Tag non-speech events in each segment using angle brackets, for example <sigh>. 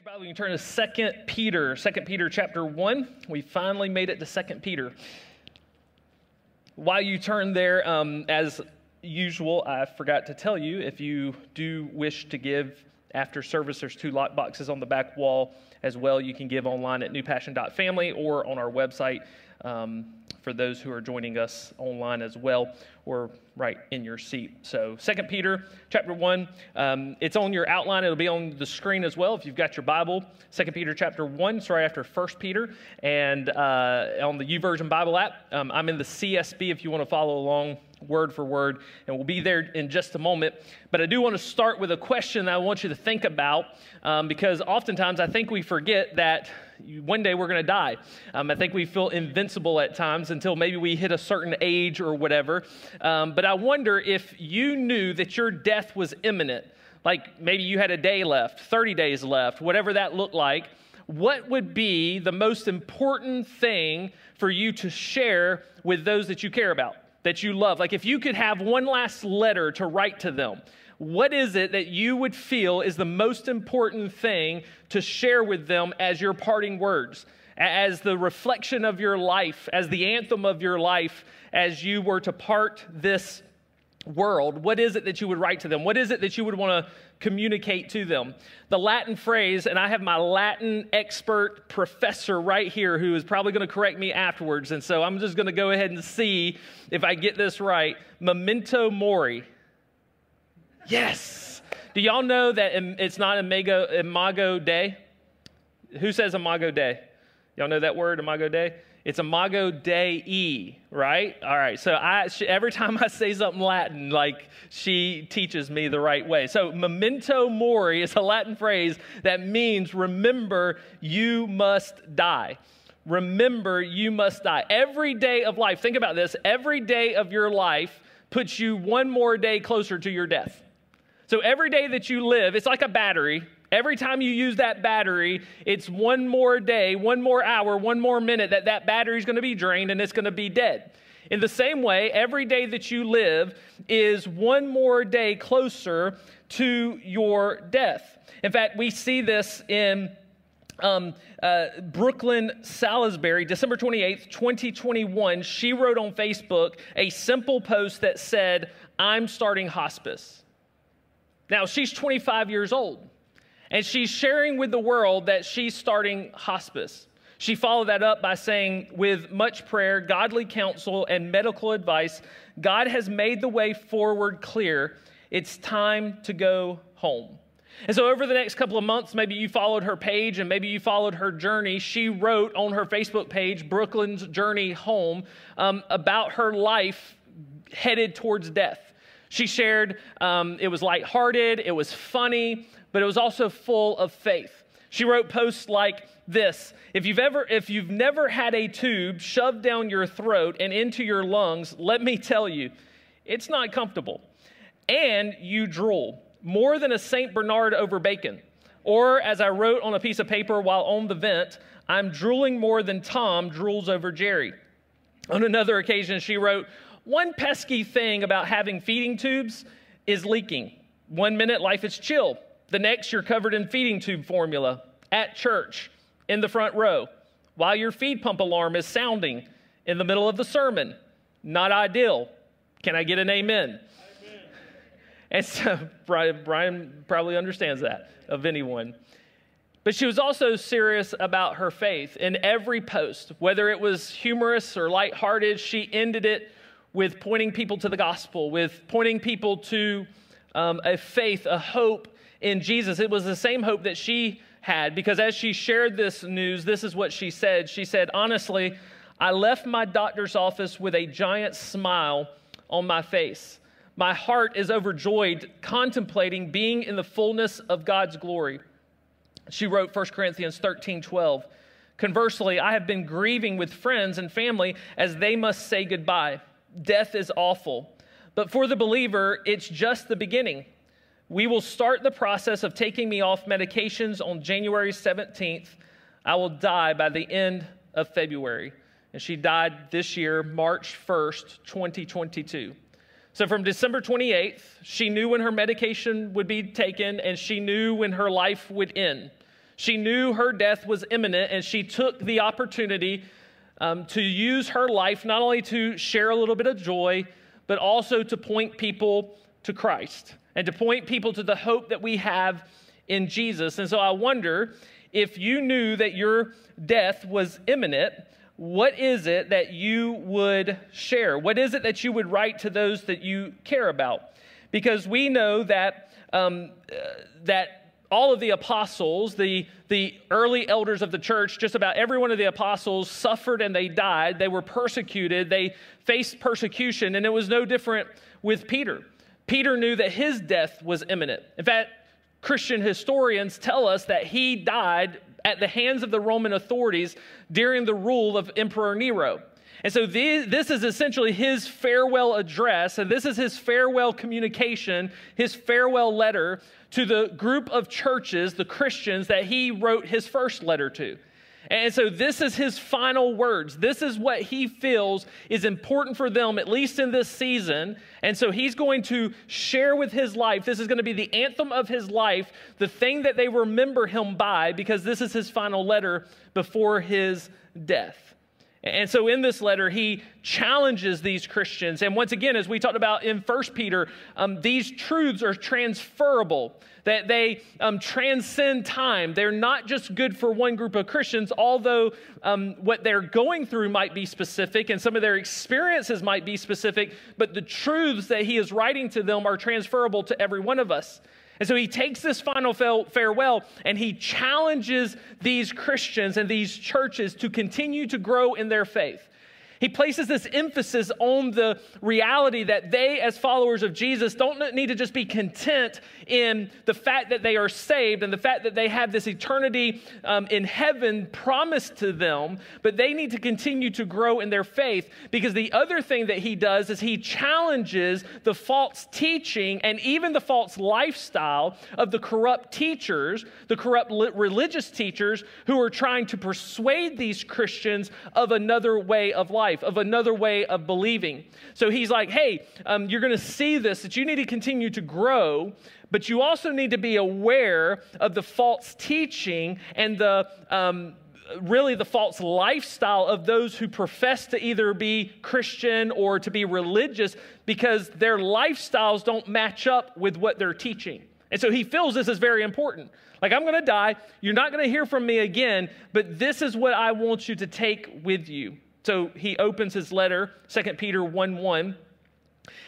your Bible, you can turn to Second Peter, Second Peter chapter 1. We finally made it to Second Peter. While you turn there, um, as usual, I forgot to tell you if you do wish to give after service, there's two lock boxes on the back wall as well. You can give online at newpassion.family or on our website. Um, for those who are joining us online as well or right in your seat. So, Second Peter chapter 1, um, it's on your outline. It'll be on the screen as well if you've got your Bible. Second Peter chapter 1, it's right after First Peter, and uh, on the YouVersion Bible app. Um, I'm in the CSB if you want to follow along word for word, and we'll be there in just a moment. But I do want to start with a question that I want you to think about um, because oftentimes I think we forget that one day we're going to die. Um, I think we feel invincible at times until maybe we hit a certain age or whatever. Um, but I wonder if you knew that your death was imminent, like maybe you had a day left, 30 days left, whatever that looked like. What would be the most important thing for you to share with those that you care about, that you love? Like if you could have one last letter to write to them, what is it that you would feel is the most important thing to share with them as your parting words, as the reflection of your life, as the anthem of your life, as you were to part this world? What is it that you would write to them? What is it that you would want to communicate to them? The Latin phrase, and I have my Latin expert professor right here who is probably going to correct me afterwards, and so I'm just going to go ahead and see if I get this right. Memento mori. Yes. Do y'all know that it's not Imago, Imago Dei? Who says Imago Day? Y'all know that word, Imago Dei? It's Imago Dei, right? All right. So I, she, every time I say something Latin, like she teaches me the right way. So memento mori is a Latin phrase that means remember you must die. Remember you must die. Every day of life, think about this, every day of your life puts you one more day closer to your death. So every day that you live, it's like a battery. Every time you use that battery, it's one more day, one more hour, one more minute that that battery is going to be drained and it's going to be dead. In the same way, every day that you live is one more day closer to your death. In fact, we see this in um, uh, Brooklyn Salisbury, December 28th, 2021. She wrote on Facebook a simple post that said, I'm starting hospice. Now, she's 25 years old, and she's sharing with the world that she's starting hospice. She followed that up by saying, with much prayer, godly counsel, and medical advice, God has made the way forward clear. It's time to go home. And so, over the next couple of months, maybe you followed her page and maybe you followed her journey. She wrote on her Facebook page, Brooklyn's Journey Home, um, about her life headed towards death. She shared um, it was lighthearted, it was funny, but it was also full of faith. She wrote posts like this if you've ever if you've never had a tube shoved down your throat and into your lungs let me tell you it's not comfortable and you drool more than a saint bernard over bacon or as i wrote on a piece of paper while on the vent i'm drooling more than tom drools over jerry on another occasion she wrote one pesky thing about having feeding tubes is leaking. One minute, life is chill. The next, you're covered in feeding tube formula at church in the front row while your feed pump alarm is sounding in the middle of the sermon. Not ideal. Can I get an amen? amen. And so <laughs> Brian, Brian probably understands that of anyone. But she was also serious about her faith. In every post, whether it was humorous or lighthearted, she ended it with pointing people to the gospel, with pointing people to um, a faith, a hope in Jesus. It was the same hope that she had because as she shared this news, this is what she said. She said, Honestly, I left my doctor's office with a giant smile on my face. My heart is overjoyed contemplating being in the fullness of God's glory. She wrote 1 Corinthians 13 12. Conversely, I have been grieving with friends and family as they must say goodbye death is awful. But for the believer, it's just the beginning. We will start the process of taking me off medications on January 17th. I will die by the end of February. And she died this year, March 1st, 2022. So from December 28th, she knew when her medication would be taken and she knew when her life would end. She knew her death was imminent, and she took the opportunity um, to use her life not only to share a little bit of joy, but also to point people to Christ and to point people to the hope that we have in Jesus. And so I wonder if you knew that your death was imminent, what is it that you would share? What is it that you would write to those that you care about? Because we know that, um, uh, that all of the apostles, the, the early elders of the church, just about every one of the apostles suffered and they died. They were persecuted. They faced persecution, and it was no different with Peter. Peter knew that his death was imminent. In fact, Christian historians tell us that he died at the hands of the Roman authorities during the rule of Emperor Nero. And so this is essentially his farewell address, and this is his farewell communication, his farewell letter to the group of churches, the Christians, that he wrote his first letter to. And so this is his final words. This is what he feels is important for them, at least in this season. And so he's going to share with his life. This is going to be the anthem of his life, the thing that they remember him by, because this is his final letter before his death. And so in this letter, he challenges these Christians. And once again, as we talked about in 1 Peter, um, these truths are transferable, that they um, transcend time. They're not just good for one group of Christians, although um, what they're going through might be specific and some of their experiences might be specific, but the truths that he is writing to them are transferable to every one of us. And so he takes this final farewell and he challenges these Christians and these churches to continue to grow in their faith. He places this emphasis on the reality that they, as followers of Jesus, don't need to just be content in the fact that they are saved and the fact that they have this eternity um, in heaven promised to them, but they need to continue to grow in their faith because the other thing that he does is he challenges the false teaching and even the false lifestyle of the corrupt teachers, the corrupt religious teachers who are trying to persuade these Christians of another way of life life, of another way of believing. So he's like, hey, um, you're going to see this, that you need to continue to grow, but you also need to be aware of the false teaching and the. Um, really the false lifestyle of those who profess to either be Christian or to be religious because their lifestyles don't match up with what they're teaching. And so he feels this is very important. Like, I'm going to die. You're not going to hear from me again, but this is what I want you to take with you. So he opens his letter, 2 Peter 1 1.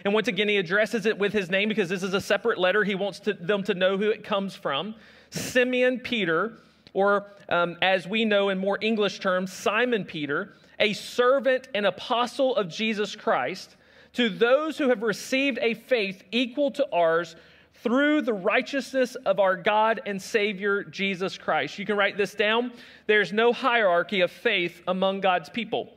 And once again, he addresses it with his name because this is a separate letter. He wants to, them to know who it comes from. Simeon Peter, or um, as we know in more English terms, Simon Peter, a servant and apostle of Jesus Christ, to those who have received a faith equal to ours through the righteousness of our God and Savior Jesus Christ. You can write this down. There's no hierarchy of faith among God's people.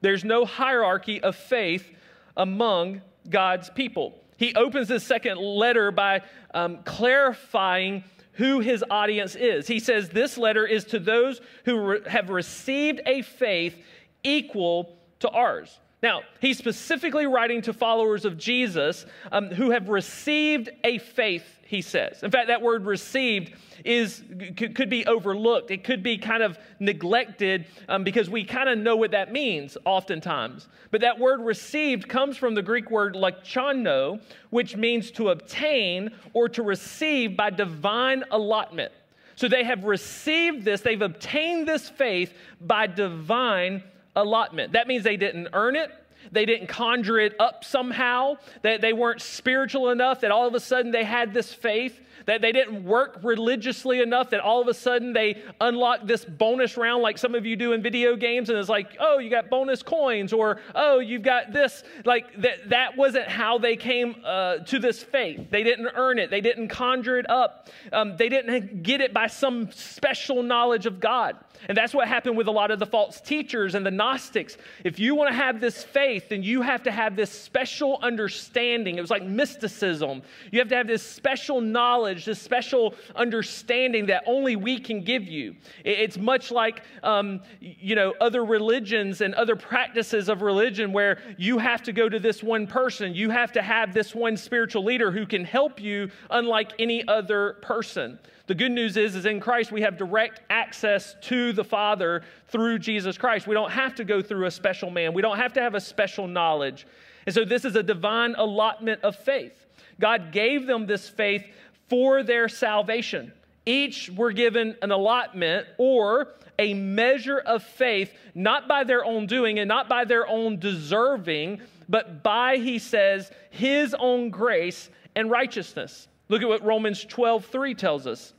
There's no hierarchy of faith among God's people. He opens this second letter by um, clarifying who his audience is. He says this letter is to those who re- have received a faith equal to ours. Now, he's specifically writing to followers of Jesus um, who have received a faith, he says. In fact, that word received is, could be overlooked. It could be kind of neglected um, because we kind of know what that means oftentimes. But that word received comes from the Greek word lekchano, which means to obtain or to receive by divine allotment. So they have received this, they've obtained this faith by divine allotment. That means they didn't earn it. They didn't conjure it up somehow, that they weren't spiritual enough that all of a sudden they had this faith that they didn't work religiously enough that all of a sudden they unlock this bonus round like some of you do in video games and it's like oh you got bonus coins or oh you've got this like that that wasn't how they came uh, to this faith they didn't earn it they didn't conjure it up um, they didn't get it by some special knowledge of god and that's what happened with a lot of the false teachers and the Gnostics. If you want to have this faith, then you have to have this special understanding. It was like mysticism. You have to have this special knowledge knowledge, this special understanding that only we can give you. It's much like, um, you know, other religions and other practices of religion where you have to go to this one person, you have to have this one spiritual leader who can help you, unlike any other person. The good news is, is in Christ we have direct access to the Father through Jesus Christ. We don't have to go through a special man. We don't have to have a special knowledge. And so this is a divine allotment of faith. God gave them this faith for their salvation. Each were given an allotment or a measure of faith, not by their own doing and not by their own deserving, but by, he says, his own grace and righteousness. Look at what Romans 12, 3 tells us.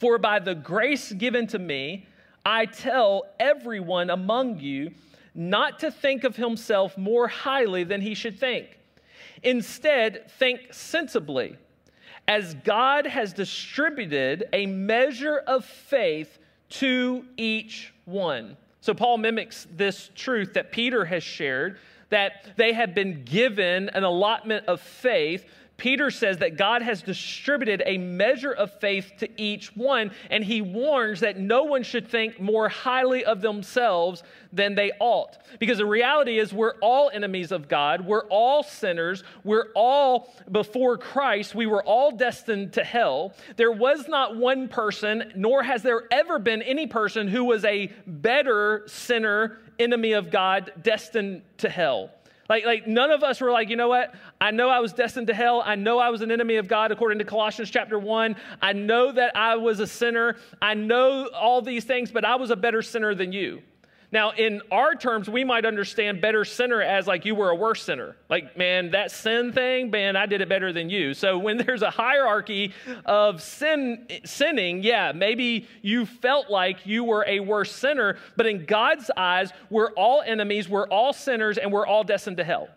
For by the grace given to me, I tell everyone among you not to think of himself more highly than he should think. Instead, think sensibly, as God has distributed a measure of faith to each one. So, Paul mimics this truth that Peter has shared that they have been given an allotment of faith Peter says that God has distributed a measure of faith to each one, and he warns that no one should think more highly of themselves than they ought. Because the reality is, we're all enemies of God, we're all sinners, we're all before Christ, we were all destined to hell. There was not one person, nor has there ever been any person who was a better sinner, enemy of God, destined to hell. Like, like none of us were like, you know what? I know I was destined to hell. I know I was an enemy of God according to Colossians chapter 1. I know that I was a sinner. I know all these things, but I was a better sinner than you. Now, in our terms, we might understand better sinner as like you were a worse sinner. Like, man, that sin thing, man, I did it better than you. So when <laughs> there's a hierarchy of sin, sinning, yeah, maybe you felt like you were a worse sinner, but in God's eyes, we're all enemies, we're all sinners, and we're all destined to hell.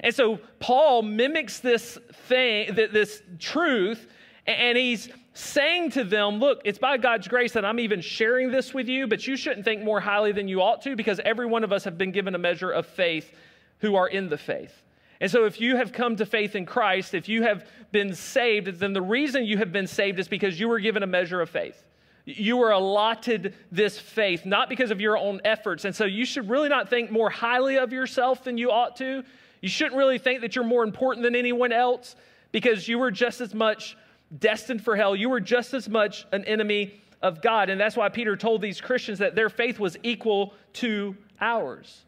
And so Paul mimics this thing, this truth, and he's saying to them, Look, it's by God's grace that I'm even sharing this with you, but you shouldn't think more highly than you ought to because every one of us have been given a measure of faith who are in the faith. And so, if you have come to faith in Christ, if you have been saved, then the reason you have been saved is because you were given a measure of faith. You were allotted this faith, not because of your own efforts. And so, you should really not think more highly of yourself than you ought to. You shouldn't really think that you're more important than anyone else because you were just as much destined for hell. You were just as much an enemy of God. And that's why Peter told these Christians that their faith was equal to ours.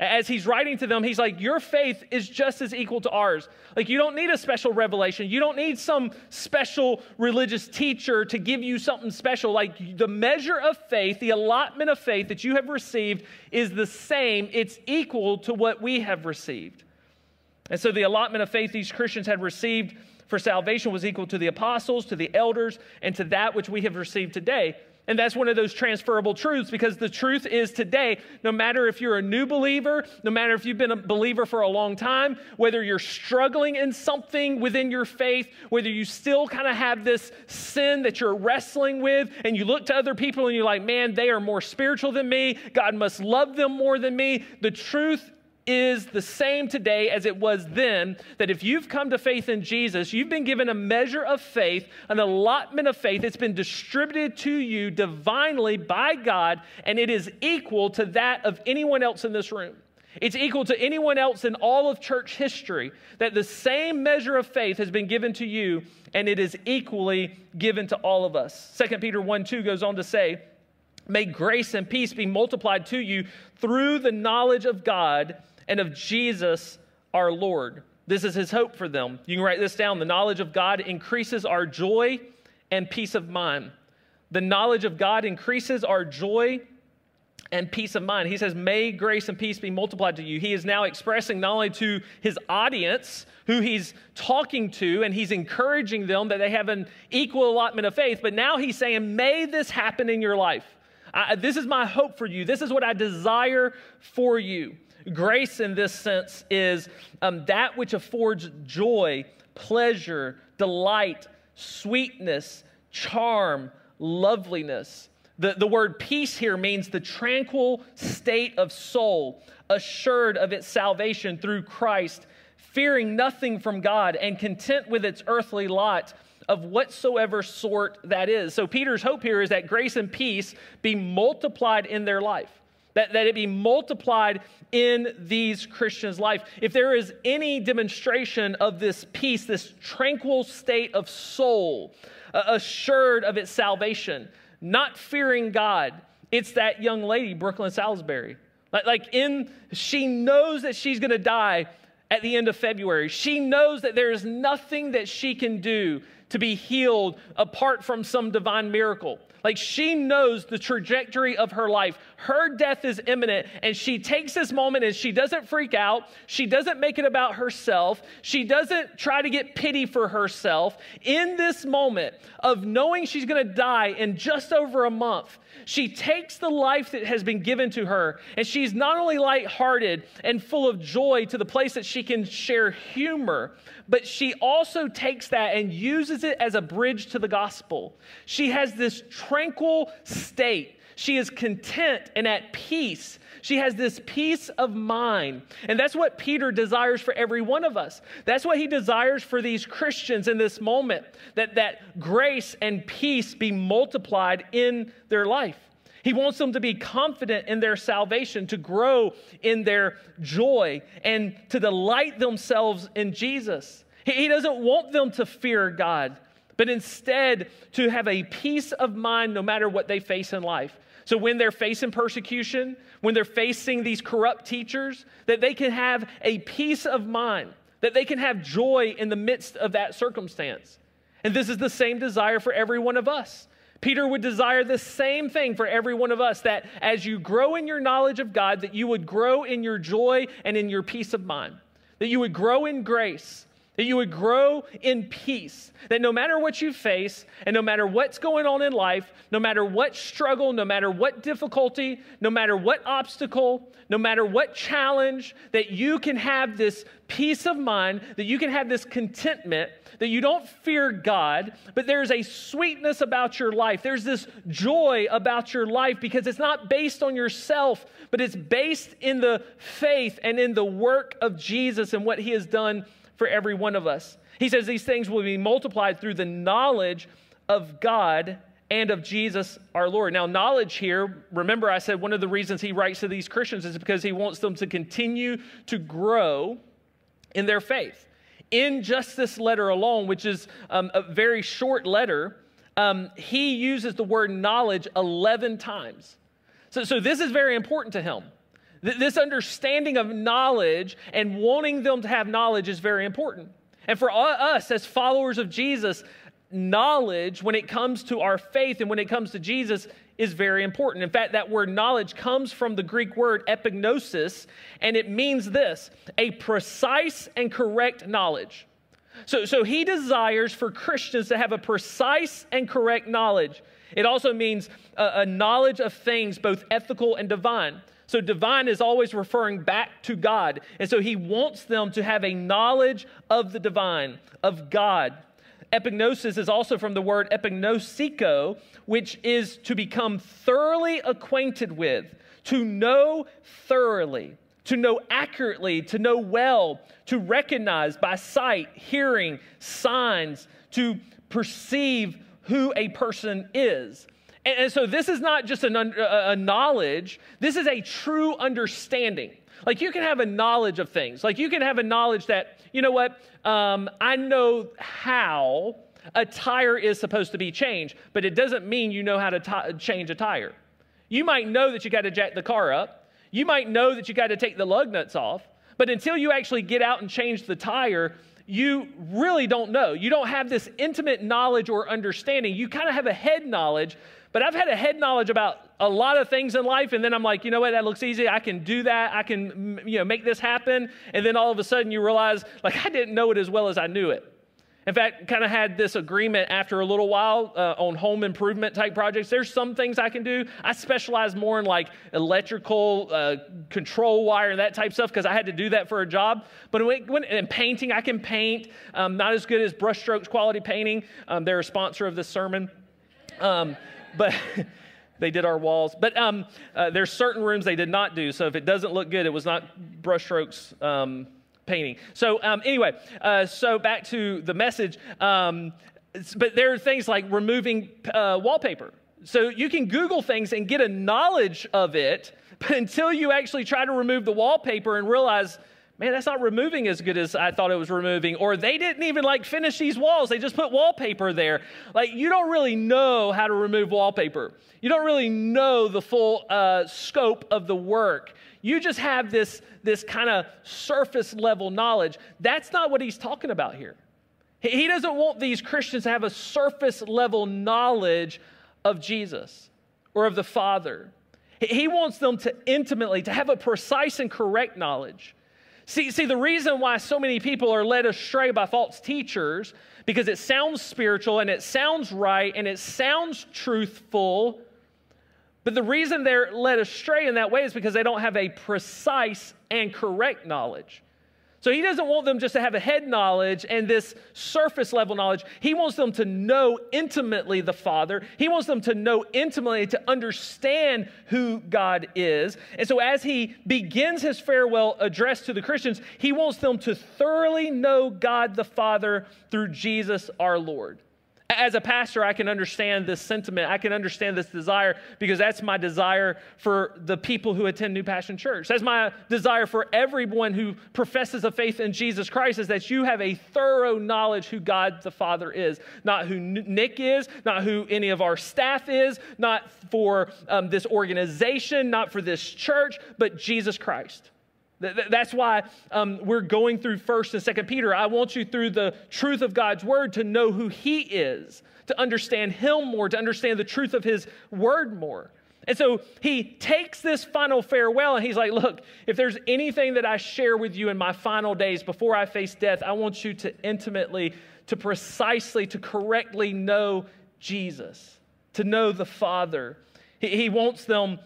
As he's writing to them, he's like, Your faith is just as equal to ours. Like, you don't need a special revelation. You don't need some special religious teacher to give you something special. Like, the measure of faith, the allotment of faith that you have received is the same, it's equal to what we have received. And so, the allotment of faith these Christians had received for salvation was equal to the apostles, to the elders, and to that which we have received today. And that's one of those transferable truths because the truth is today, no matter if you're a new believer, no matter if you've been a believer for a long time, whether you're struggling in something within your faith, whether you still kind of have this sin that you're wrestling with, and you look to other people and you're like, man, they are more spiritual than me. God must love them more than me. The truth is the same today as it was then. That if you've come to faith in Jesus, you've been given a measure of faith, an allotment of faith. It's been distributed to you divinely by God, and it is equal to that of anyone else in this room. It's equal to anyone else in all of church history. That the same measure of faith has been given to you, and it is equally given to all of us. 2 Peter 1 2 goes on to say, May grace and peace be multiplied to you through the knowledge of God and of Jesus our Lord. This is his hope for them. You can write this down. The knowledge of God increases our joy and peace of mind. The knowledge of God increases our joy and peace of mind. He says, May grace and peace be multiplied to you. He is now expressing not only to his audience, who he's talking to, and he's encouraging them that they have an equal allotment of faith, but now he's saying, May this happen in your life. I, this is my hope for you. This is what I desire for you. Grace, in this sense, is um, that which affords joy, pleasure, delight, sweetness, charm, loveliness. The, the word peace here means the tranquil state of soul, assured of its salvation through Christ, fearing nothing from God, and content with its earthly lot, of whatsoever sort that is. So Peter's hope here is that grace and peace be multiplied in their life. That, that it be multiplied in these Christians' life. If there is any demonstration of this peace, this tranquil state of soul, uh, assured of its salvation, not fearing God, it's that young lady, Brooklyn Salisbury. Like, like in, she knows that she's going to die at the end of February. She knows that there is nothing that she can do to be healed apart from some divine miracle. Like she knows the trajectory of her life. Her death is imminent, and she takes this moment and she doesn't freak out. She doesn't make it about herself. She doesn't try to get pity for herself. In this moment of knowing she's going to die in just over a month, she takes the life that has been given to her, and she's not only lighthearted and full of joy to the place that she can share humor, but she also takes that and uses it as a bridge to the gospel. She has this tranquil state. She is content and at peace. She has this peace of mind. And that's what Peter desires for every one of us. That's what he desires for these Christians in this moment that, that grace and peace be multiplied in their life. He wants them to be confident in their salvation, to grow in their joy, and to delight themselves in Jesus. He doesn't want them to fear God, but instead to have a peace of mind no matter what they face in life. So when they're facing persecution, when they're facing these corrupt teachers, that they can have a peace of mind, that they can have joy in the midst of that circumstance. And this is the same desire for every one of us. Peter would desire the same thing for every one of us that as you grow in your knowledge of God, that you would grow in your joy and in your peace of mind, that you would grow in grace, that you would grow in peace, that no matter what you face, and no matter what's going on in life, no matter what struggle, no matter what difficulty, no matter what obstacle, no matter what challenge, that you can have this peace of mind, that you can have this contentment, that you don't fear God, but there's a sweetness about your life. There's this joy about your life because it's not based on yourself, but it's based in the faith and in the work of Jesus and what he has done for every one of us. He says these things will be multiplied through the knowledge of God and of Jesus our Lord. Now, knowledge here, remember I said one of the reasons he writes to these Christians is because he wants them to continue to grow in their faith. In just this letter alone, which is um, a very short letter, um, he uses the word knowledge 11 times. So, so this is very important to him. Th- this understanding of knowledge and wanting them to have knowledge is very important. And for us as followers of Jesus, knowledge when it comes to our faith and when it comes to Jesus is very important. In fact, that word knowledge comes from the Greek word epignosis, and it means this a precise and correct knowledge. So, so he desires for Christians to have a precise and correct knowledge. It also means a, a knowledge of things, both ethical and divine. So, divine is always referring back to God. And so, he wants them to have a knowledge of the divine, of God. Epignosis is also from the word epignosiko, which is to become thoroughly acquainted with, to know thoroughly, to know accurately, to know well, to recognize by sight, hearing, signs, to perceive who a person is. And, and so this is not just an, a, a knowledge, this is a true understanding. Like you can have a knowledge of things. Like you can have a knowledge that, you know what, um, I know how a tire is supposed to be changed, but it doesn't mean you know how to t- change a tire. You might know that you got to jack the car up. You might know that you got to take the lug nuts off. But until you actually get out and change the tire, you really don't know. You don't have this intimate knowledge or understanding. You kind of have a head knowledge, but I've had a head knowledge about a lot of things in life, and then I'm like, you know what, that looks easy. I can do that. I can, you know, make this happen. And then all of a sudden you realize, like, I didn't know it as well as I knew it. In fact, kind of had this agreement after a little while uh, on home improvement type projects. There's some things I can do. I specialize more in like electrical uh, control wire and that type stuff because I had to do that for a job. But when, when in painting, I can paint. Um, not as good as Brushstrokes Quality Painting. Um, they're a sponsor of this sermon. Um, but <laughs> they did our walls. But um, uh, there's certain rooms they did not do. So if it doesn't look good, it was not brushstrokes um, painting. So um, anyway, uh, so back to the message. Um, but there are things like removing uh, wallpaper. So you can Google things and get a knowledge of it, <laughs> but until you actually try to remove the wallpaper and realize, man, that's not removing as good as I thought it was removing, or they didn't even like finish these walls, they just put wallpaper there. Like you don't really know how to remove wallpaper. You don't really know the full uh, scope of the work. You just have this, this kind of surface level knowledge. That's not what he's talking about here. He doesn't want these Christians to have a surface level knowledge of Jesus or of the Father. He wants them to intimately, to have a precise and correct knowledge. See, see, the reason why so many people are led astray by false teachers, because it sounds spiritual and it sounds right and it sounds truthful, but the reason they're led astray in that way is because they don't have a precise and correct knowledge. So he doesn't want them just to have a head knowledge and this surface level knowledge. He wants them to know intimately the Father. He wants them to know intimately to understand who God is. And so as he begins his farewell address to the Christians, he wants them to thoroughly know God the Father through Jesus our Lord. As a pastor, I can understand this sentiment. I can understand this desire because that's my desire for the people who attend New Passion Church. That's my desire for everyone who professes a faith in Jesus Christ is that you have a thorough knowledge who God the Father is. Not who Nick is, not who any of our staff is, not for um, this organization, not for this church, but Jesus Christ. That's why um, we're going through First and Second Peter. I want you through the truth of God's word to know who He is, to understand Him more, to understand the truth of His word more. And so he takes this final farewell and he's like, Look, if there's anything that I share with you in my final days before I face death, I want you to intimately, to precisely, to correctly know Jesus, to know the Father. He, he wants them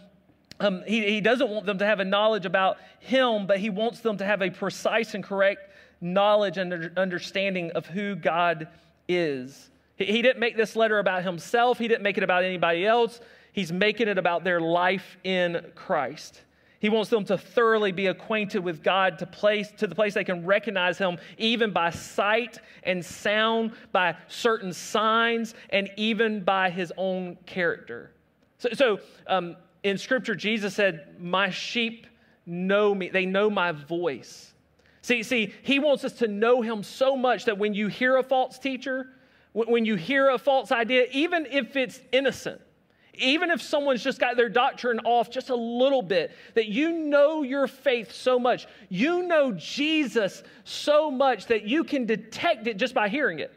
um, he, he doesn't want them to have a knowledge about him, but he wants them to have a precise and correct knowledge and understanding of who God is. He, he didn't make this letter about himself, he didn't make it about anybody else. He's making it about their life in Christ. He wants them to thoroughly be acquainted with God to place to the place they can recognize him even by sight and sound, by certain signs, and even by his own character. So, so um, in Scripture, Jesus said, My sheep know me, they know my voice. See, see, he wants us to know him so much that when you hear a false teacher, when you hear a false idea, even if it's innocent, even if someone's just got their doctrine off just a little bit, that you know your faith so much, you know Jesus so much that you can detect it just by hearing it.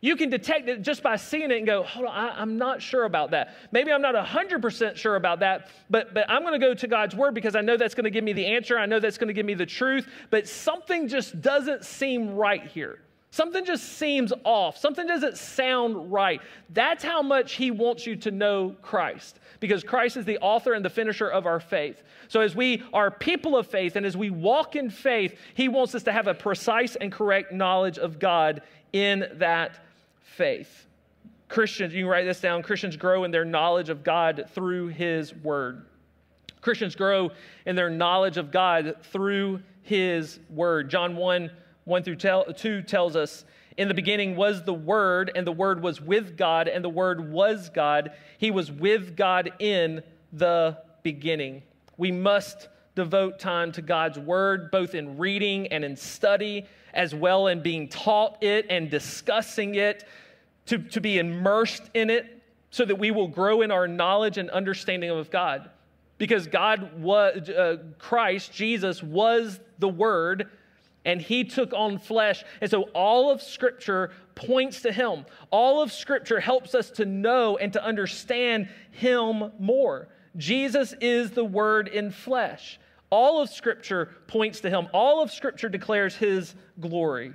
You can detect it just by seeing it and go, hold on, I, am not sure about that. Maybe I'm not 100% sure about that, but, but I'm going to go to God's word because I know that's going to give me the answer. I know that's going to give me the truth, but something just doesn't seem right here. Something just seems off. Something doesn't sound right. That's how much he wants you to know Christ because Christ is the author and the finisher of our faith. So, as we are people of faith and as we walk in faith, he wants us to have a precise and correct knowledge of God in that faith. Christians, you can write this down Christians grow in their knowledge of God through His Word. Christians grow in their knowledge of God through His Word. John 1 1 through 2 tells us, In the beginning was the Word, and the Word was with God, and the Word was God. He was with God in the beginning. We must devote time to God's Word, both in reading and in study, as well in being taught it and discussing it to, to be immersed in it so that we will grow in our knowledge and understanding of God. Because God was, uh, Christ, Jesus, was the Word, and He took on flesh. And so all of Scripture points to Him. All of Scripture helps us to know and to understand Him more. Jesus is the Word in flesh. All of Scripture points to Him, all of Scripture declares His glory.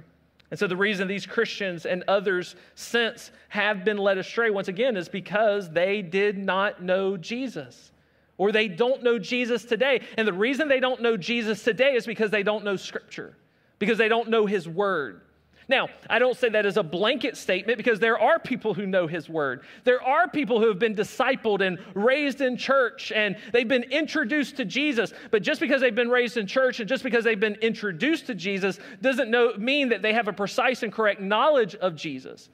And so the reason these Christians and others since have been led astray, once again, is because they did not know Jesus. Or they don't know Jesus today. And the reason they don't know Jesus today is because they don't know Scripture, because they don't know His Word. Now, I don't say that as a blanket statement because there are people who know His Word. There are people who have been discipled and raised in church and they've been introduced to Jesus. But just because they've been raised in church and just because they've been introduced to Jesus doesn't know, mean that they have a precise and correct knowledge of Jesus.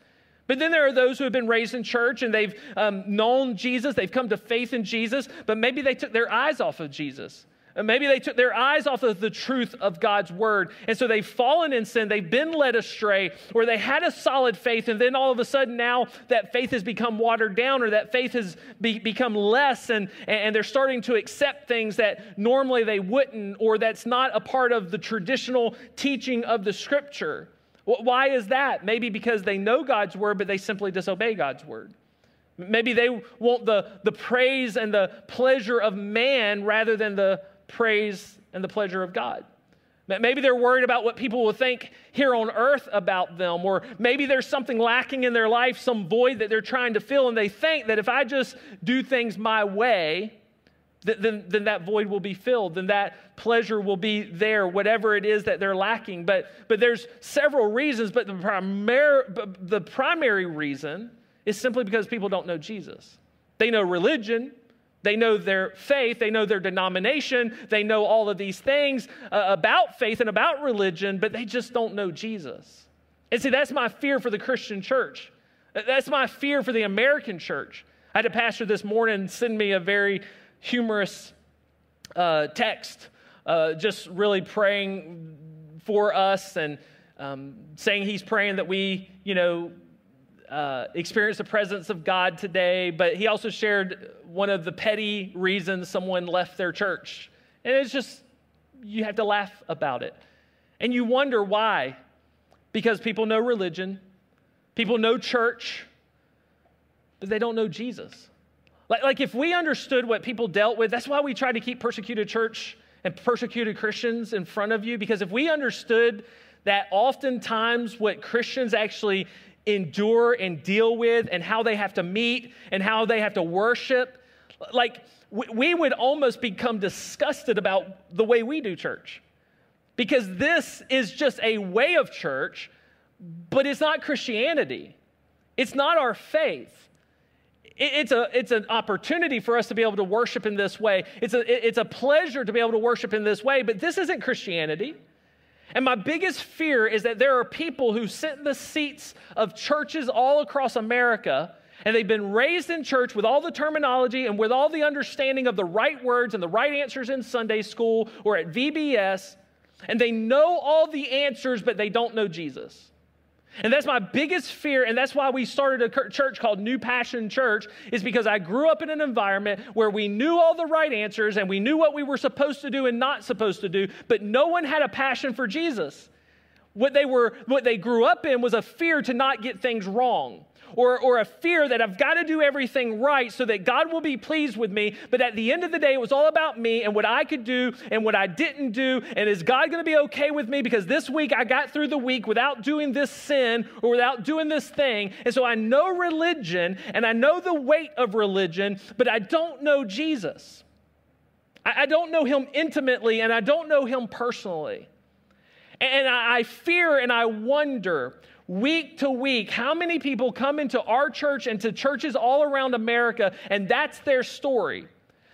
But then there are those who have been raised in church and they've um, known Jesus, they've come to faith in Jesus, but maybe they took their eyes off of Jesus. Maybe they took their eyes off of the truth of God's word. And so they've fallen in sin. They've been led astray, or they had a solid faith. And then all of a sudden, now that faith has become watered down, or that faith has be, become less, and, and they're starting to accept things that normally they wouldn't, or that's not a part of the traditional teaching of the scripture. Why is that? Maybe because they know God's word, but they simply disobey God's word. Maybe they want the, the praise and the pleasure of man rather than the praise and the pleasure of God. Maybe they're worried about what people will think here on earth about them, or maybe there's something lacking in their life, some void that they're trying to fill, and they think that if I just do things my way, then, then that void will be filled, then that pleasure will be there, whatever it is that they're lacking. But, but there's several reasons, but the, primary, the primary reason is simply because people don't know Jesus. They know religion, they know their faith, they know their denomination, they know all of these things uh, about faith and about religion, but they just don't know Jesus. And see, that's my fear for the Christian church. That's my fear for the American church. I had a pastor this morning send me a very humorous uh, text, uh, just really praying for us and um, saying he's praying that we, you know, uh, experience the presence of God today. But he also shared one of the petty reasons someone left their church. And it's just, you have to laugh about it. And you wonder why. Because people know religion, people know church, but they don't know Jesus. Like, like if we understood what people dealt with, that's why we try to keep persecuted church and persecuted Christians in front of you, because if we understood that oftentimes what Christians actually endure and deal with and how they have to meet and how they have to worship, like we would almost become disgusted about the way we do church. Because this is just a way of church, but it's not Christianity. It's not our faith it's, a, it's an opportunity for us to be able to worship in this way. It's a, it's a pleasure to be able to worship in this way, but this isn't Christianity. And my biggest fear is that there are people who sit in the seats of churches all across America and they've been raised in church with all the terminology and with all the understanding of the right words and the right answers in Sunday school or at VBS, and they know all the answers, but they don't know Jesus. And that's my biggest fear, and that's why we started a church called New Passion Church, is because I grew up in an environment where we knew all the right answers and we knew what we were supposed to do and not supposed to do, but no one had a passion for Jesus. What they were, what they grew up in was a fear to not get things wrong or, or a fear that I've got to do everything right so that God will be pleased with me. But at the end of the day, it was all about me and what I could do and what I didn't do. And is God going to be okay with me? Because this week I got through the week without doing this sin or without doing this thing. And so I know religion and I know the weight of religion, but I don't know Jesus. I, I don't know him intimately and I don't know him personally. And I fear and I wonder week to week, how many people come into our church and to churches all around America, and that's their story.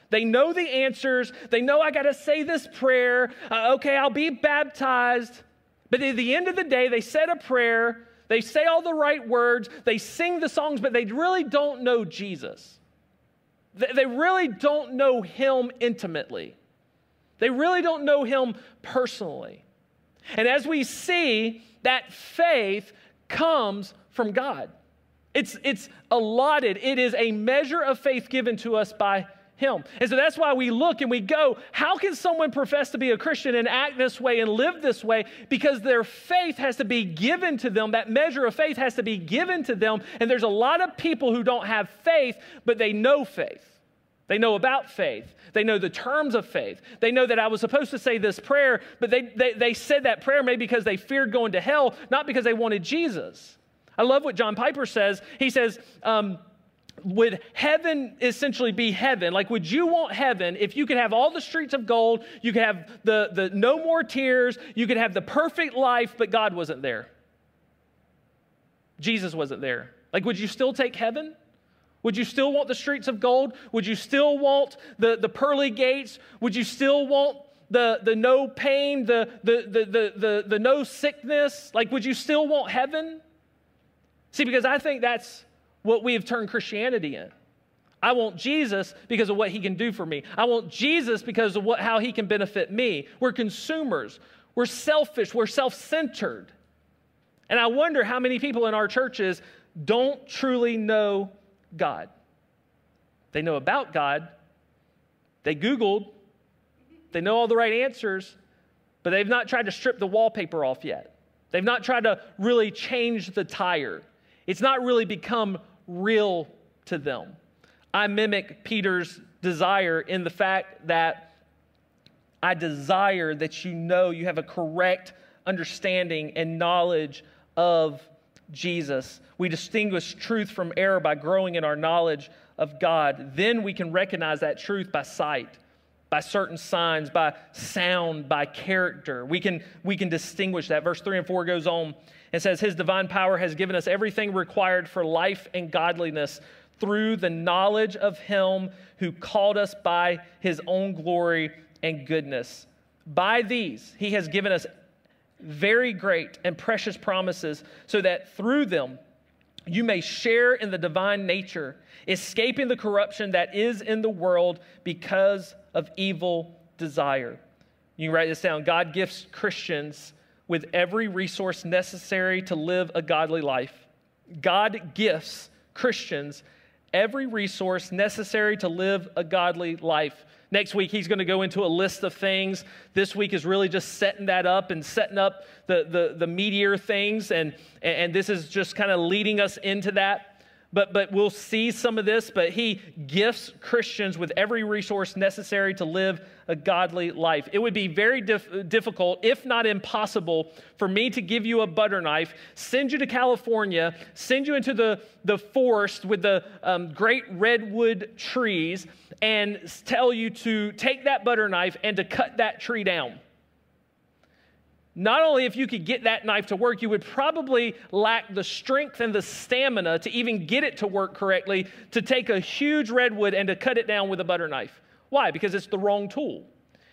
They know the answers. They know I got to say this prayer. Uh, okay, I'll be baptized. But at the end of the day, they said a prayer. They say all the right words. They sing the songs, but they really don't know Jesus. They really don't know Him intimately. They really don't know Him personally. And as we see that faith comes from God. It's, it's allotted, it is a measure of faith given to us by Him. And so that's why we look and we go, how can someone profess to be a Christian and act this way and live this way? Because their faith has to be given to them. That measure of faith has to be given to them. And there's a lot of people who don't have faith, but they know faith. They know about faith. They know the terms of faith. They know that I was supposed to say this prayer, but they, they, they said that prayer maybe because they feared going to hell, not because they wanted Jesus. I love what John Piper says. He says, um, would heaven essentially be heaven? Like, would you want heaven if you could have all the streets of gold, you could have the, the no more tears, you could have the perfect life, but God wasn't there? Jesus wasn't there. Like, would you still take heaven? Would you still want the streets of gold? Would you still want the, the pearly gates? Would you still want the, the no pain, the, the, the, the, the, the no sickness? Like, would you still want heaven? See, because I think that's what we have turned Christianity in. I want Jesus because of what he can do for me. I want Jesus because of what, how he can benefit me. We're consumers. We're selfish. We're self centered. And I wonder how many people in our churches don't truly know God. They know about God, they Googled, they know all the right answers, but they've not tried to strip the wallpaper off yet. They've not tried to really change the tire. It's not really become real to them. I mimic Peter's desire in the fact that I desire that you know you have a correct understanding and knowledge of Jesus. We distinguish truth from error by growing in our knowledge of God. Then we can recognize that truth by sight, by certain signs, by sound, by character. We can, we can distinguish that. Verse 3 and 4 goes on and says, His divine power has given us everything required for life and godliness through the knowledge of Him who called us by His own glory and goodness. By these, He has given us very great and precious promises, so that through them you may share in the divine nature, escaping the corruption that is in the world because of evil desire. You can write this down. God gifts Christians with every resource necessary to live a godly life. God gifts Christians every resource necessary to live a godly life. Next week, he's going to go into a list of things. This week is really just setting that up and setting up the, the, the meteor things. And, and this is just kind of leading us into that but, but we'll see some of this. But he gifts Christians with every resource necessary to live a godly life. It would be very dif- difficult, if not impossible, for me to give you a butter knife, send you to California, send you into the, the forest with the um, great redwood trees, and tell you to take that butter knife and to cut that tree down not only if you could get that knife to work, you would probably lack the strength and the stamina to even get it to work correctly to take a huge redwood and to cut it down with a butter knife. Why? Because it's the wrong tool.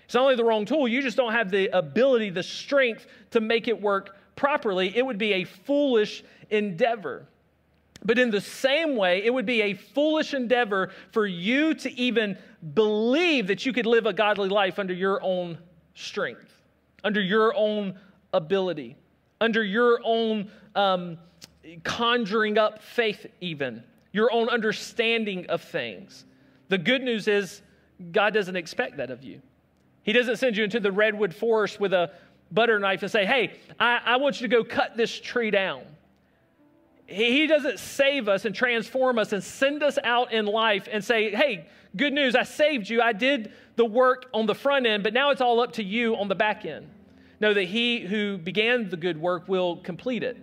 It's not only the wrong tool, you just don't have the ability, the strength to make it work properly. It would be a foolish endeavor. But in the same way, it would be a foolish endeavor for you to even believe that you could live a godly life under your own strength under your own ability, under your own um, conjuring up faith, even, your own understanding of things. The good news is, God doesn't expect that of you. He doesn't send you into the redwood forest with a butter knife and say, Hey, I, I want you to go cut this tree down. He doesn't save us and transform us and send us out in life and say, Hey, good news, I saved you. I did the work on the front end, but now it's all up to you on the back end. Know that he who began the good work will complete it.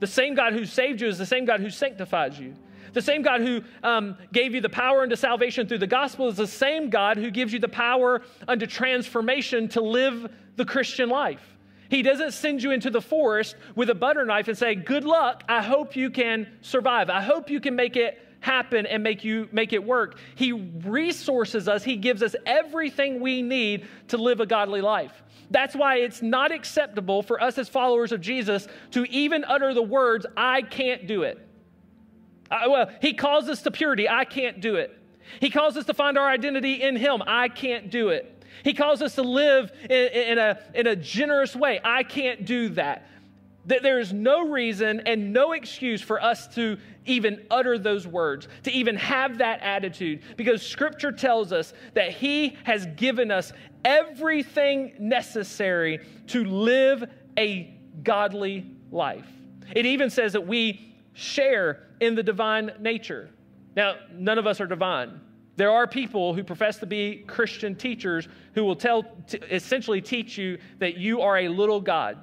The same God who saved you is the same God who sanctifies you. The same God who um, gave you the power unto salvation through the gospel is the same God who gives you the power unto transformation to live the Christian life. He doesn't send you into the forest with a butter knife and say, Good luck. I hope you can survive. I hope you can make it happen and make you make it work. He resources us. He gives us everything we need to live a godly life. That's why it's not acceptable for us as followers of Jesus to even utter the words, I can't do it. I, well, he calls us to purity. I can't do it. He calls us to find our identity in him. I can't do it. He calls us to live in, in, a, in a generous way. I can't do that. That there is no reason and no excuse for us to even utter those words, to even have that attitude, because Scripture tells us that He has given us everything necessary to live a godly life. It even says that we share in the divine nature. Now, none of us are divine. There are people who profess to be Christian teachers who will tell, essentially teach you that you are a little God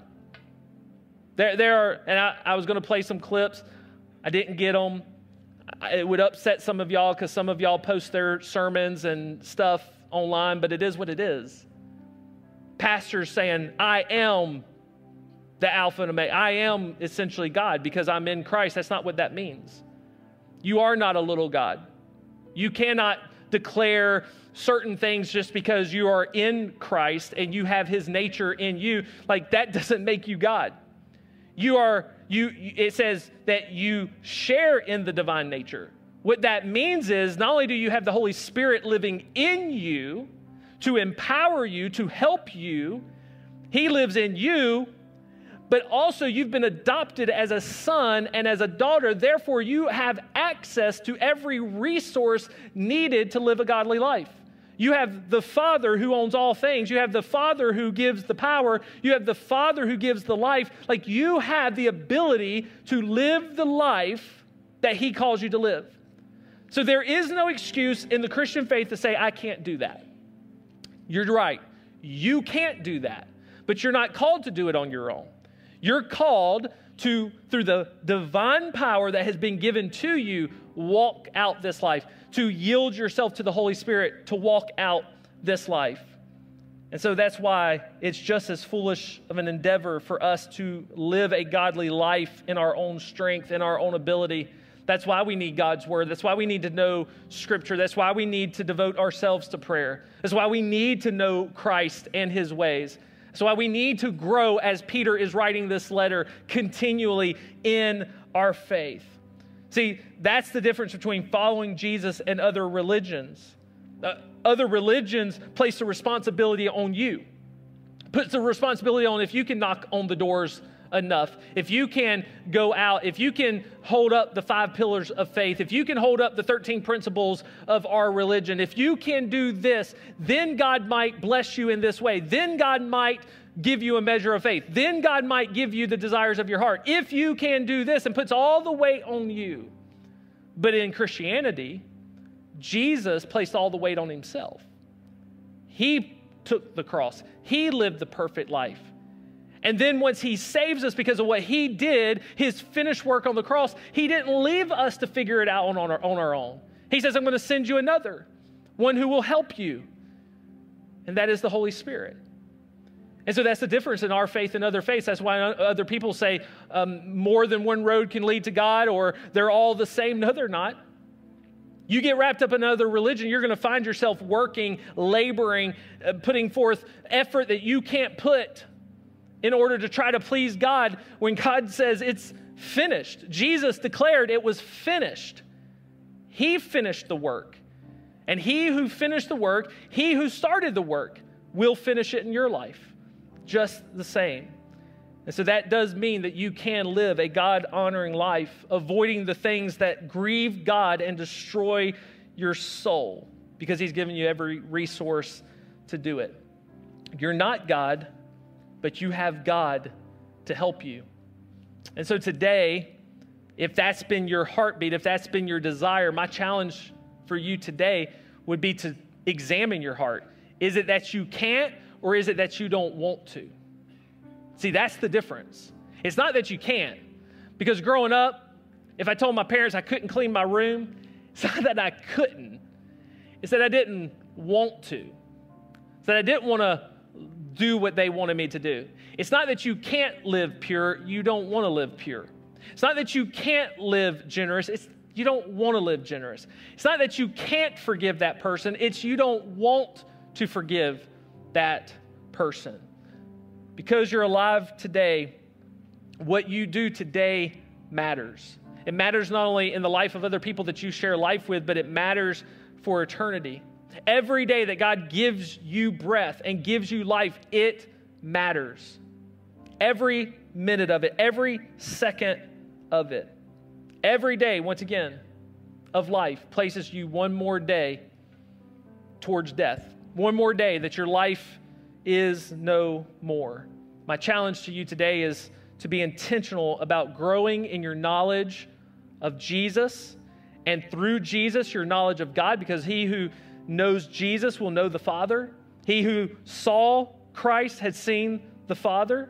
there, there are, and I, I was going to play some clips. I didn't get them. It would upset some of y'all because some of y'all post their sermons and stuff online, but it is what it is. Pastors saying, I am the Alpha and Omega. I am essentially God because I'm in Christ. That's not what that means. You are not a little God. You cannot declare certain things just because you are in Christ and you have his nature in you. Like that doesn't make you God. You are, you, it says that you share in the divine nature. What that means is not only do you have the Holy Spirit living in you to empower you, to help you, He lives in you, but also you've been adopted as a son and as a daughter. Therefore, you have access to every resource needed to live a godly life. You have the Father who owns all things. You have the Father who gives the power. You have the Father who gives the life. Like you have the ability to live the life that He calls you to live. So there is no excuse in the Christian faith to say, I can't do that. You're right. You can't do that, but you're not called to do it on your own. You're called to, through the divine power that has been given to you, walk out this life, to yield yourself to the Holy Spirit, to walk out this life. And so that's why it's just as foolish of an endeavor for us to live a godly life in our own strength, in our own ability that's why we need God's word. That's why we need to know scripture. That's why we need to devote ourselves to prayer. That's why we need to know Christ and his ways. That's why we need to grow as Peter is writing this letter continually in our faith. See, that's the difference between following Jesus and other religions. Uh, other religions place the responsibility on you, puts the responsibility on if you can knock on the doors enough, if you can go out, if you can hold up the five pillars of faith, if you can hold up the 13 principles of our religion, if you can do this, then God might bless you in this way. Then God might give you a measure of faith. Then God might give you the desires of your heart. If you can do this and puts all the weight on you. But in Christianity, Jesus placed all the weight on himself. He took the cross. He lived the perfect life. And then once he saves us because of what he did, his finished work on the cross, he didn't leave us to figure it out on our, on our own. He says, I'm going to send you another, one who will help you. And that is the Holy Spirit. And so that's the difference in our faith and other faiths. That's why other people say um, more than one road can lead to God or they're all the same. No, they're not. You get wrapped up in another religion, you're going to find yourself working, laboring, uh, putting forth effort that you can't put in order to try to please God when God says it's finished. Jesus declared it was finished. He finished the work. And he who finished the work, he who started the work, will finish it in your life just the same. And so that does mean that you can live a God honoring life, avoiding the things that grieve God and destroy your soul because He's given you every resource to do it. You're not God but you have God to help you. And so today, if that's been your heartbeat, if that's been your desire, my challenge for you today would be to examine your heart. Is it that you can't, or is it that you don't want to? See, that's the difference. It's not that you can't, because growing up, if I told my parents I couldn't clean my room, it's not that I couldn't, it's that I didn't want to. It's that I didn't want to do what they wanted me to do. It's not that you can't live pure, you don't want to live pure. It's not that you can't live generous, it's you don't want to live generous. It's not that you can't forgive that person, it's you don't want to forgive that person. Because you're alive today, what you do today matters. It matters not only in the life of other people that you share life with, but it matters for eternity. Every day that God gives you breath and gives you life, it matters. Every minute of it, every second of it. Every day, once again, of life places you one more day towards death. One more day that your life is no more. My challenge to you today is to be intentional about growing in your knowledge of Jesus and through Jesus, your knowledge of God, because he who knows Jesus will know the Father. He who saw Christ had seen the Father,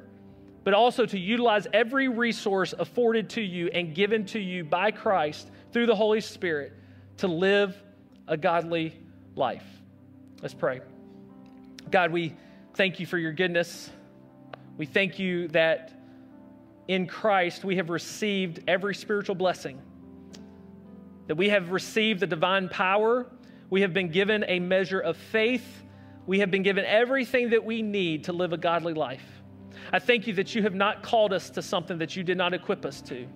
but also to utilize every resource afforded to you and given to you by Christ through the Holy Spirit to live a godly life. Let's pray. God, we thank you for your goodness. We thank you that in Christ we have received every spiritual blessing, that we have received the divine power we have been given a measure of faith. We have been given everything that we need to live a godly life. I thank you that you have not called us to something that you did not equip us to.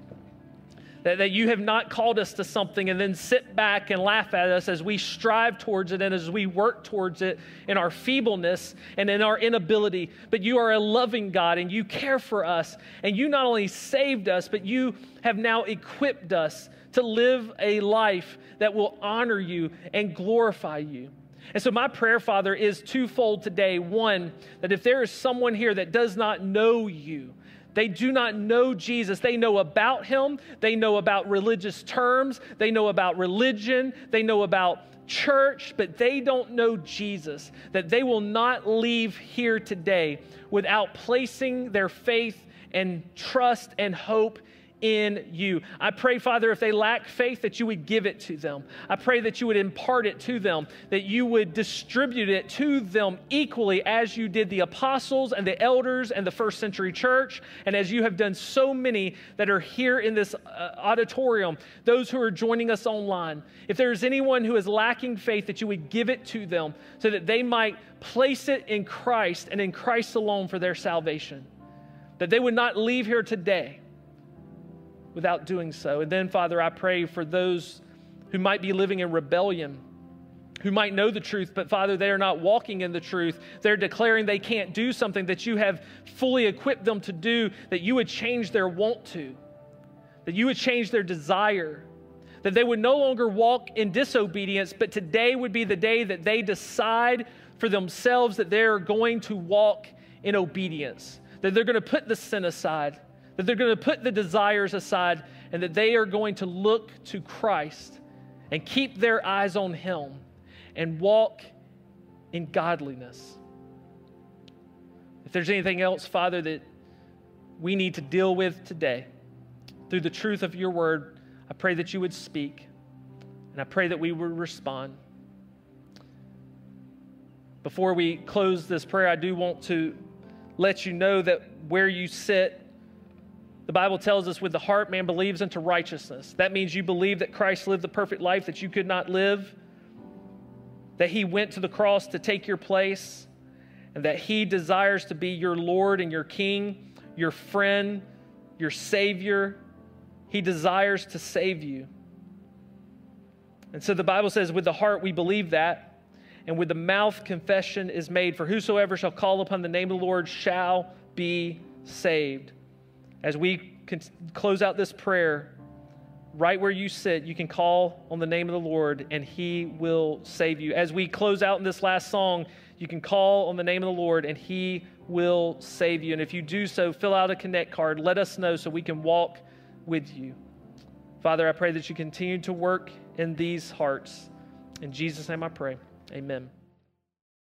That, that you have not called us to something and then sit back and laugh at us as we strive towards it and as we work towards it in our feebleness and in our inability. But you are a loving God and you care for us. And you not only saved us, but you have now equipped us to live a life that will honor you and glorify you. And so, my prayer, Father, is twofold today. One, that if there is someone here that does not know you, they do not know Jesus. They know about him. They know about religious terms. They know about religion. They know about church, but they don't know Jesus. That they will not leave here today without placing their faith and trust and hope in you. I pray, Father, if they lack faith, that you would give it to them. I pray that you would impart it to them, that you would distribute it to them equally as you did the apostles and the elders and the first century church, and as you have done so many that are here in this uh, auditorium, those who are joining us online. If there's anyone who is lacking faith, that you would give it to them so that they might place it in Christ and in Christ alone for their salvation. That they would not leave here today without doing so. And then, Father, I pray for those who might be living in rebellion, who might know the truth, but Father, they are not walking in the truth. They're declaring they can't do something that you have fully equipped them to do, that you would change their want to, that you would change their desire. That they would no longer walk in disobedience, but today would be the day that they decide for themselves that they're going to walk in obedience, that they're going to put the sin aside, that they're going to put the desires aside and that they are going to look to Christ and keep their eyes on Him and walk in godliness. If there's anything else, Father, that we need to deal with today through the truth of your word, I pray that you would speak and I pray that we would respond. Before we close this prayer, I do want to let you know that where you sit the Bible tells us with the heart man believes unto righteousness. That means you believe that Christ lived the perfect life that you could not live, that he went to the cross to take your place, and that he desires to be your Lord and your King, your friend, your Savior. He desires to save you. And so the Bible says, with the heart we believe that, and with the mouth confession is made, for whosoever shall call upon the name of the Lord shall be saved. As we close out this prayer, right where you sit, you can call on the name of the Lord and He will save you. As we close out in this last song, you can call on the name of the Lord and He will save you. And if you do so, fill out a connect card. Let us know so we can walk with you. Father, I pray that you continue to work in these hearts. In Jesus' name I pray. Amen.